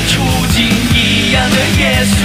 的处境，一样的耶稣。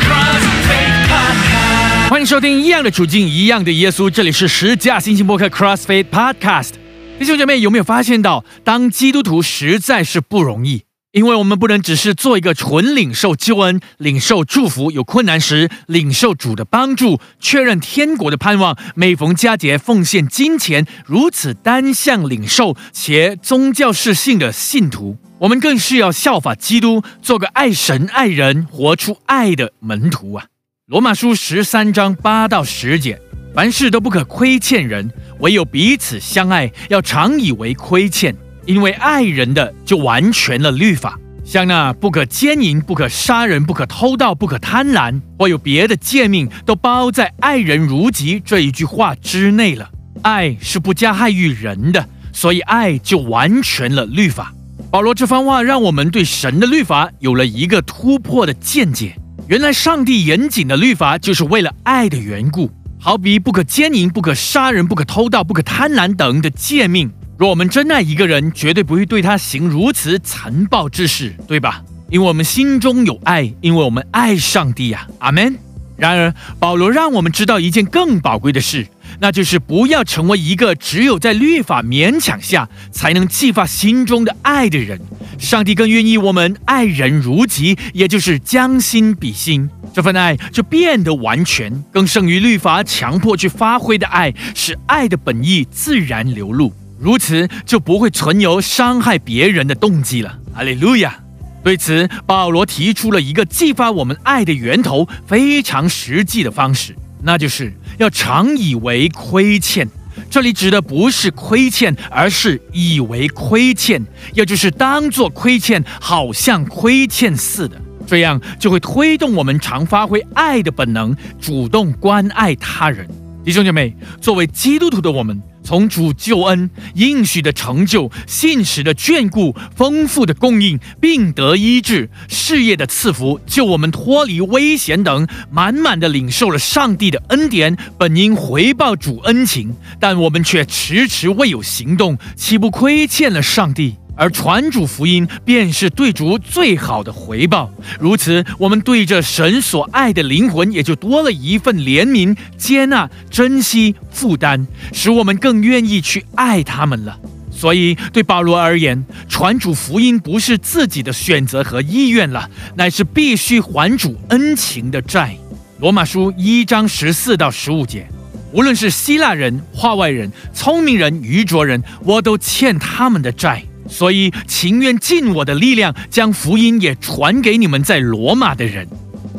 CrossFit Podcast，欢迎收听《一样的处境，一样的耶稣》，这里是十架星星播客 CrossFit Podcast。弟兄姐妹，有没有发现到，当基督徒实在是不容易？因为我们不能只是做一个纯领受救恩、领受祝福，有困难时领受主的帮助，确认天国的盼望，每逢佳节奉献金钱，如此单向领受且宗教式性的信徒。我们更是要效法基督，做个爱神爱人、活出爱的门徒啊！罗马书十三章八到十节，凡事都不可亏欠人，唯有彼此相爱，要常以为亏欠。因为爱人的就完全了律法，像那不可奸淫、不可杀人、不可偷盗、不可贪婪，或有别的诫命，都包在“爱人如己”这一句话之内了。爱是不加害于人的，所以爱就完全了律法。保罗这番话让我们对神的律法有了一个突破的见解。原来上帝严谨的律法就是为了爱的缘故，好比不可奸淫、不可杀人、不可偷盗、不可贪婪等的诫命。若我们真爱一个人，绝对不会对他行如此残暴之事，对吧？因为我们心中有爱，因为我们爱上帝呀，阿门。然而，保罗让我们知道一件更宝贵的事，那就是不要成为一个只有在律法勉强下才能激发心中的爱的人。上帝更愿意我们爱人如己，也就是将心比心，这份爱就变得完全，更胜于律法强迫去发挥的爱，使爱的本意自然流露。如此就不会存有伤害别人的动机了。哈利路亚！对此，保罗提出了一个激发我们爱的源头非常实际的方式，那就是要常以为亏欠。这里指的不是亏欠，而是以为亏欠，也就是当做亏欠，好像亏欠似的。这样就会推动我们常发挥爱的本能，主动关爱他人。弟兄姐妹，作为基督徒的我们。从主救恩应许的成就、信实的眷顾、丰富的供应、病得医治、事业的赐福、救我们脱离危险等，满满的领受了上帝的恩典，本应回报主恩情，但我们却迟迟未有行动，岂不亏欠了上帝？而传主福音便是对主最好的回报。如此，我们对着神所爱的灵魂也就多了一份怜悯、接纳、珍惜、负担，使我们更愿意去爱他们了。所以，对保罗而言，传主福音不是自己的选择和意愿了，乃是必须还主恩情的债。罗马书一章十四到十五节，无论是希腊人、化外人、聪明人、愚拙人，我都欠他们的债。所以情愿尽我的力量，将福音也传给你们在罗马的人。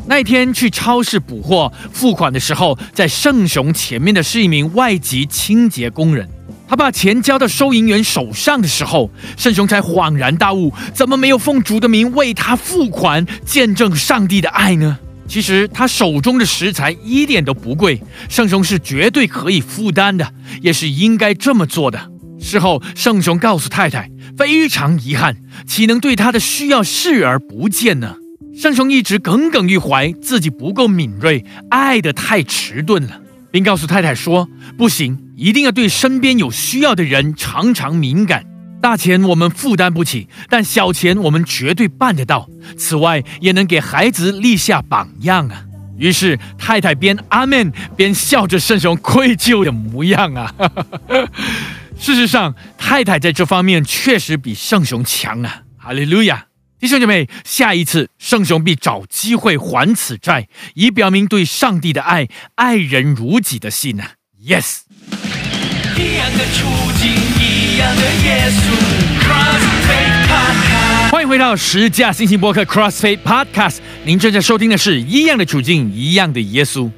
那天去超市补货付款的时候，在圣雄前面的是一名外籍清洁工人。他把钱交到收银员手上的时候，圣雄才恍然大悟：怎么没有奉主的名为他付款，见证上帝的爱呢？其实他手中的食材一点都不贵，圣雄是绝对可以负担的，也是应该这么做的。事后，圣雄告诉太太。非常遗憾，岂能对他的需要视而不见呢？圣雄一直耿耿于怀，自己不够敏锐，爱得太迟钝了，并告诉太太说：“不行，一定要对身边有需要的人常常敏感。大钱我们负担不起，但小钱我们绝对办得到。此外，也能给孩子立下榜样啊。”于是太太边阿门边笑着圣雄愧疚的模样啊。事实上，太太在这方面确实比圣雄强啊！哈利路亚，弟兄姐妹，下一次圣雄必找机会还此债，以表明对上帝的爱、爱人如己的心啊！Yes。一样的处境，一样的耶稣。欢迎回到十架星星播客 CrossFit Podcast，您正在收听的是一样的处境，一样的耶稣。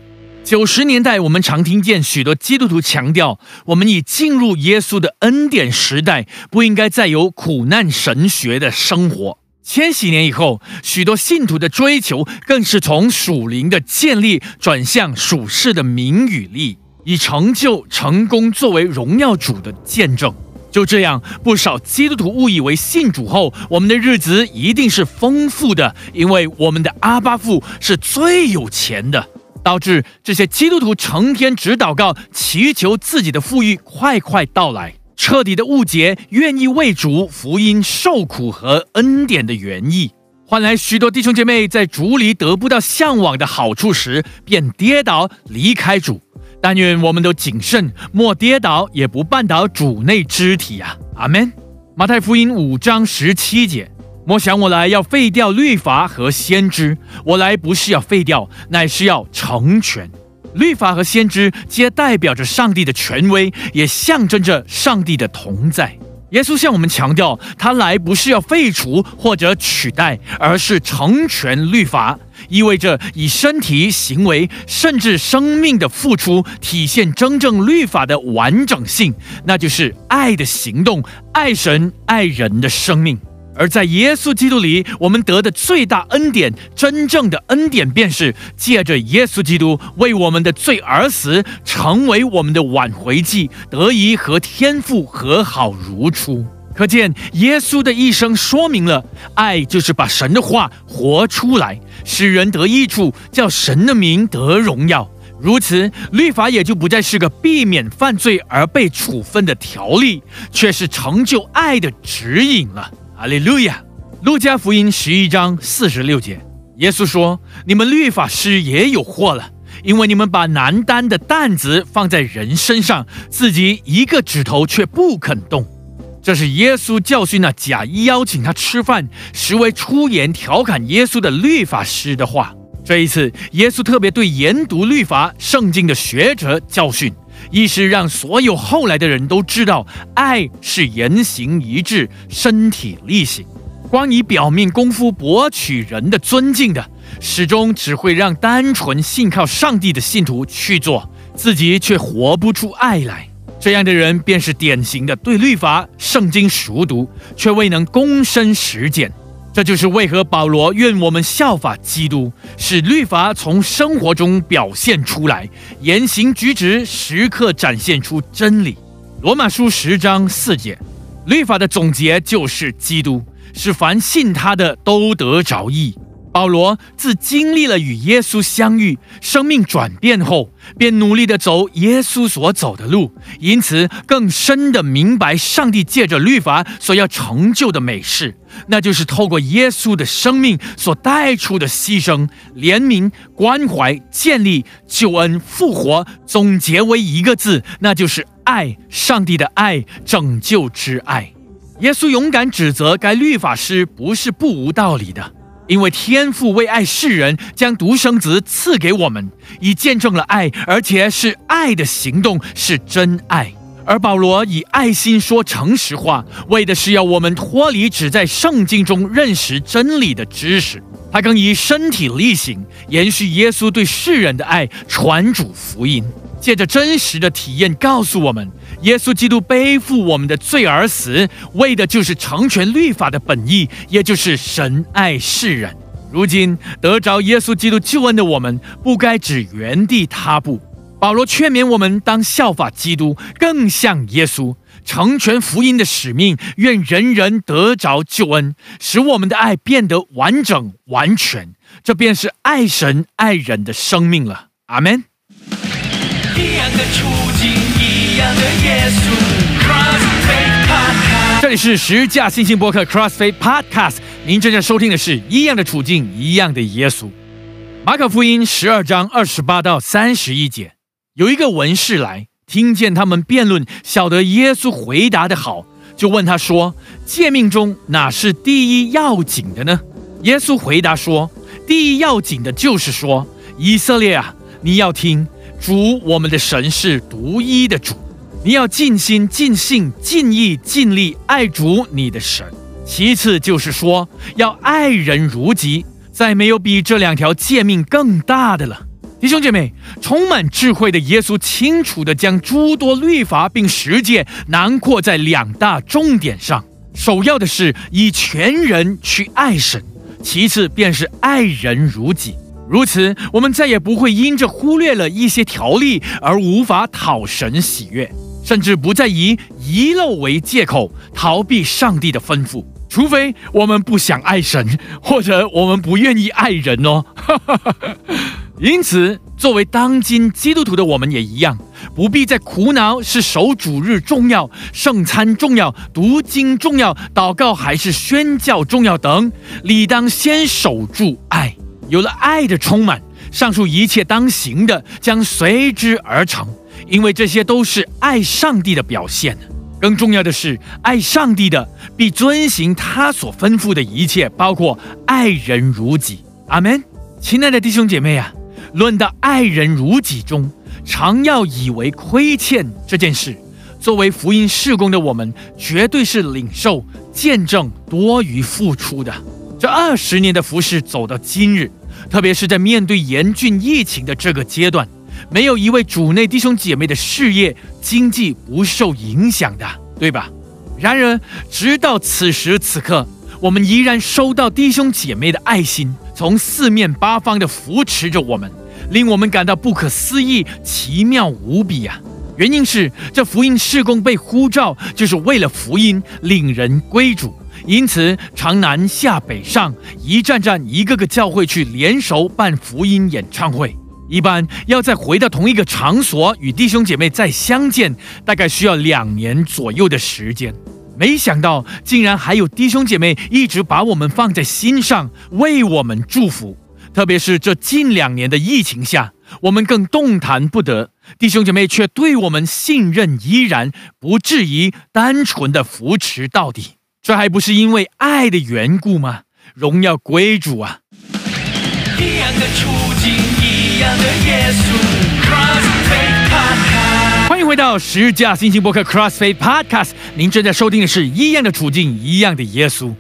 九十年代，我们常听见许多基督徒强调，我们已进入耶稣的恩典时代，不应该再有苦难神学的生活。千禧年以后，许多信徒的追求更是从属灵的建立转向属世的名与利，以成就成功作为荣耀主的见证。就这样，不少基督徒误以为信主后，我们的日子一定是丰富的，因为我们的阿巴父是最有钱的。导致这些基督徒成天只祷告，祈求自己的富裕快快到来，彻底的误解愿意为主福音受苦和恩典的原意。换来许多弟兄姐妹在主里得不到向往的好处时，便跌倒离开主。但愿我们都谨慎，莫跌倒，也不绊倒主内肢体啊！阿门。马太福音五章十七节：我想我来要废掉律法和先知，我来不是要废掉，乃是要成全。律法和先知皆代表着上帝的权威，也象征着上帝的同在。耶稣向我们强调，他来不是要废除或者取代，而是成全律法，意味着以身体、行为甚至生命的付出，体现真正律法的完整性，那就是爱的行动，爱神、爱人的生命。而在耶稣基督里，我们得的最大恩典，真正的恩典，便是借着耶稣基督为我们的罪而死，成为我们的挽回祭，得以和天父和好如初。可见，耶稣的一生说明了，爱就是把神的话活出来，使人得益处，叫神的名得荣耀。如此，律法也就不再是个避免犯罪而被处分的条例，却是成就爱的指引了。哈利路亚！路加福音十一章四十六节，耶稣说：“你们律法师也有祸了，因为你们把难担的担子放在人身上，自己一个指头却不肯动。”这是耶稣教训那假意邀请他吃饭，实为出言调侃耶稣的律法师的话。这一次，耶稣特别对研读律法圣经的学者教训。一是让所有后来的人都知道，爱是言行一致、身体力行。光以表面功夫博取人的尊敬的，始终只会让单纯信靠上帝的信徒去做，自己却活不出爱来。这样的人便是典型的对律法、圣经熟读，却未能躬身实践。这就是为何保罗愿我们效法基督，使律法从生活中表现出来，言行举止时刻展现出真理。罗马书十章四节，律法的总结就是基督，是凡信他的都得着义。保罗自经历了与耶稣相遇、生命转变后，便努力地走耶稣所走的路，因此更深地明白上帝借着律法所要成就的美事，那就是透过耶稣的生命所带出的牺牲、怜悯、关怀、建立、救恩、复活，总结为一个字，那就是爱。上帝的爱，拯救之爱。耶稣勇敢指责该律法师不是不无道理的。因为天父为爱世人，将独生子赐给我们，以见证了爱，而且是爱的行动，是真爱。而保罗以爱心说诚实话，为的是要我们脱离只在圣经中认识真理的知识。他更以身体力行，延续耶稣对世人的爱，传主福音。借着真实的体验，告诉我们，耶稣基督背负我们的罪而死，为的就是成全律法的本意，也就是神爱世人。如今得着耶稣基督救恩的我们，不该只原地踏步。保罗劝勉我们，当效法基督，更像耶稣，成全福音的使命。愿人人得着救恩，使我们的爱变得完整完全。这便是爱神爱人的生命了。阿门。一样的处境，样的耶稣。这里是十架信心博客 CrossFit Podcast，您正在收听的是一样的处境，一样的耶稣。马可福音十二章二十八到三十一节，有一个文士来，听见他们辩论，晓得耶稣回答的好，就问他说：“诫命中哪是第一要紧的呢？”耶稣回答说：“第一要紧的就是说，以色列啊，你要听。”主，我们的神是独一的主，你要尽心、尽性、尽意、尽力爱主你的神。其次就是说，要爱人如己，再没有比这两条诫命更大的了。弟兄姐妹，充满智慧的耶稣清楚地将诸多律法并实践囊括在两大重点上：首要的是以全人去爱神，其次便是爱人如己。如此，我们再也不会因着忽略了一些条例而无法讨神喜悦，甚至不再以遗漏为借口逃避上帝的吩咐，除非我们不想爱神，或者我们不愿意爱人哦。因此，作为当今基督徒的我们也一样，不必再苦恼是守主日重要、圣餐重要、读经重要、祷告还是宣教重要等，理当先守住爱。有了爱的充满，上述一切当行的将随之而成，因为这些都是爱上帝的表现。更重要的是，爱上帝的必遵行他所吩咐的一切，包括爱人如己。阿门。亲爱的弟兄姐妹啊，论到爱人如己中，常要以为亏欠这件事，作为福音事工的我们，绝对是领受见证多于付出的。这二十年的服饰走到今日，特别是在面对严峻疫情的这个阶段，没有一位主内弟兄姐妹的事业经济不受影响的，对吧？然而，直到此时此刻。我们依然收到弟兄姐妹的爱心，从四面八方的扶持着我们，令我们感到不可思议、奇妙无比啊！原因是这福音事工被呼召，就是为了福音领人归主，因此常南下北上，一站站、一个个教会去联手办福音演唱会。一般要再回到同一个场所与弟兄姐妹再相见，大概需要两年左右的时间。没想到，竟然还有弟兄姐妹一直把我们放在心上，为我们祝福。特别是这近两年的疫情下，我们更动弹不得，弟兄姐妹却对我们信任依然，不质疑，单纯的扶持到底。这还不是因为爱的缘故吗？荣耀归主啊！一样的处境，样的耶稣，Cross Faith 欢迎回到十架星星博客 CrossFit Podcast，您正在收听的是一样的处境，一样的耶稣。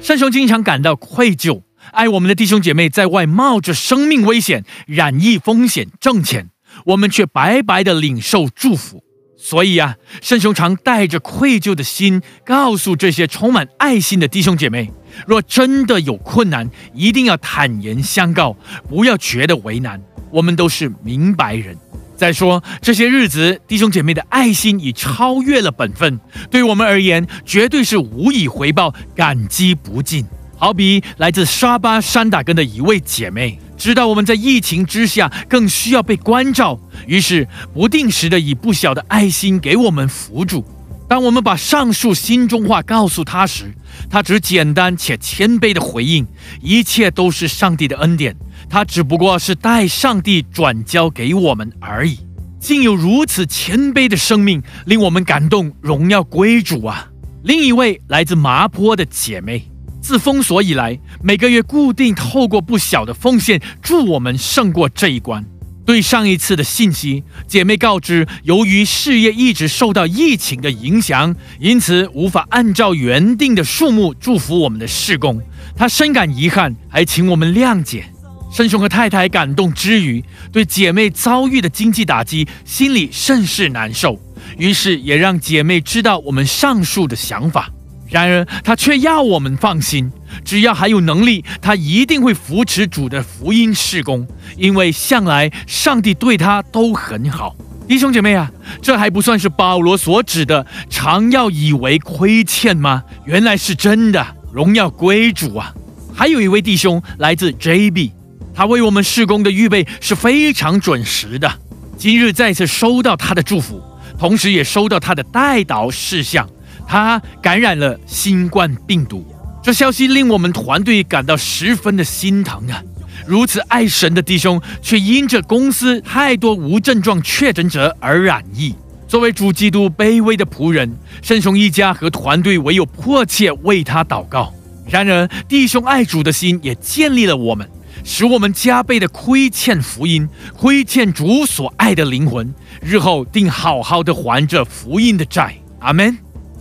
圣雄经常感到愧疚，爱我们的弟兄姐妹在外冒着生命危险、染疫风险挣钱，我们却白白的领受祝福。所以啊，圣雄常带着愧疚的心，告诉这些充满爱心的弟兄姐妹：若真的有困难，一定要坦言相告，不要觉得为难。我们都是明白人。再说这些日子，弟兄姐妹的爱心已超越了本分，对我们而言绝对是无以回报，感激不尽。好比来自沙巴山打根的一位姐妹，知道我们在疫情之下更需要被关照，于是不定时的以不小的爱心给我们辅助。当我们把上述心中话告诉他时，他只简单且谦卑的回应：“一切都是上帝的恩典。”他只不过是代上帝转交给我们而已，竟有如此谦卑的生命，令我们感动，荣耀归主啊！另一位来自麻坡的姐妹，自封锁以来，每个月固定透过不小的奉献，助我们胜过这一关。对上一次的信息，姐妹告知，由于事业一直受到疫情的影响，因此无法按照原定的数目祝福我们的事工。她深感遗憾，还请我们谅解。圣雄和太太感动之余，对姐妹遭遇的经济打击心里甚是难受，于是也让姐妹知道我们上述的想法。然而他却要我们放心，只要还有能力，他一定会扶持主的福音事工，因为向来上帝对他都很好。弟兄姐妹啊，这还不算是保罗所指的常要以为亏欠吗？原来是真的，荣耀归主啊！还有一位弟兄来自 JB。他为我们施工的预备是非常准时的。今日再次收到他的祝福，同时也收到他的代祷事项。他感染了新冠病毒，这消息令我们团队感到十分的心疼啊！如此爱神的弟兄，却因着公司太多无症状确诊者而染疫。作为主基督卑微的仆人，圣雄一家和团队唯有迫切为他祷告。然而，弟兄爱主的心也建立了我们。使我们加倍的亏欠福音，亏欠主所爱的灵魂，日后定好好的还这福音的债。阿门。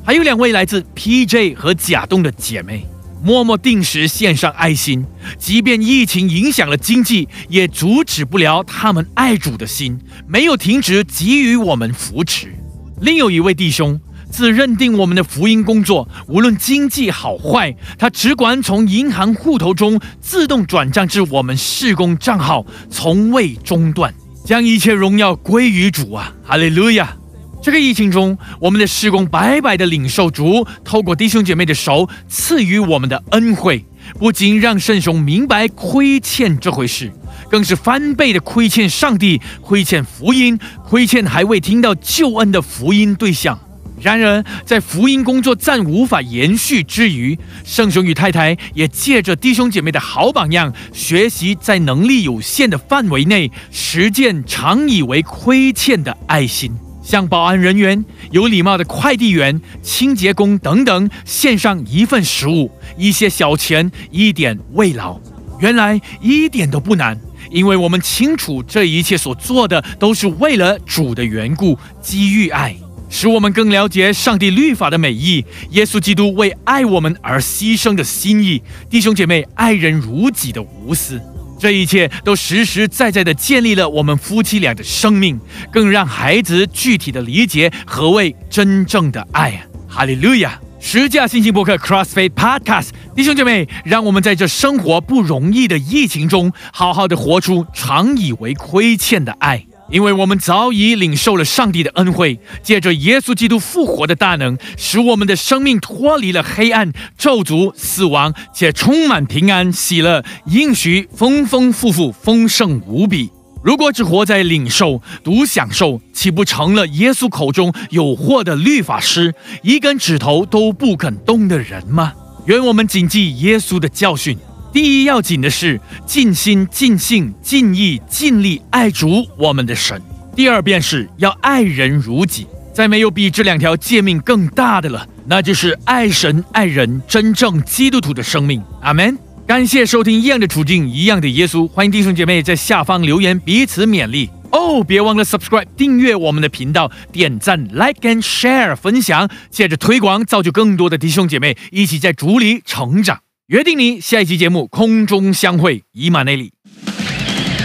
还有两位来自 PJ 和甲东的姐妹，默默定时献上爱心，即便疫情影响了经济，也阻止不了他们爱主的心，没有停止给予我们扶持。另有一位弟兄。自认定我们的福音工作，无论经济好坏，他只管从银行户头中自动转账至我们事工账号，从未中断，将一切荣耀归于主啊！哈利路亚！这个疫情中，我们的施工白白的领受主透过弟兄姐妹的手赐予我们的恩惠，不仅让圣雄明白亏欠这回事，更是翻倍的亏欠上帝、亏欠福音、亏欠还未听到救恩的福音对象。然而，在福音工作暂无法延续之余，圣雄与太太也借着弟兄姐妹的好榜样，学习在能力有限的范围内实践常以为亏欠的爱心，向保安人员、有礼貌的快递员、清洁工等等献上一份食物、一些小钱、一点慰劳。原来一点都不难，因为我们清楚这一切所做的都是为了主的缘故，基于爱。使我们更了解上帝律法的美意，耶稣基督为爱我们而牺牲的心意，弟兄姐妹爱人如己的无私，这一切都实实在在的建立了我们夫妻俩的生命，更让孩子具体的理解何谓真正的爱。哈利路亚！十架信心博客 CrossFit Podcast，弟兄姐妹，让我们在这生活不容易的疫情中，好好的活出常以为亏欠的爱。因为我们早已领受了上帝的恩惠，借着耶稣基督复活的大能，使我们的生命脱离了黑暗、咒诅、死亡，且充满平安、喜乐、应许，丰丰富富、丰盛无比。如果只活在领受、独享受，岂不成了耶稣口中有祸的律法师，一根指头都不肯动的人吗？愿我们谨记耶稣的教训。第一要紧的是尽心、尽性、尽意、尽力爱主我们的神。第二便是要爱人如己。再没有比这两条诫命更大的了，那就是爱神爱人，真正基督徒的生命。阿门。感谢收听《一样的处境，一样的耶稣》。欢迎弟兄姐妹在下方留言，彼此勉励哦。别忘了 subscribe 订阅我们的频道，点赞 like and share 分享，借着推广造就更多的弟兄姐妹一起在主里成长。约定你下一期节目空中相会，以马内利。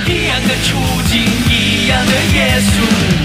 一样的处境，一样的耶稣。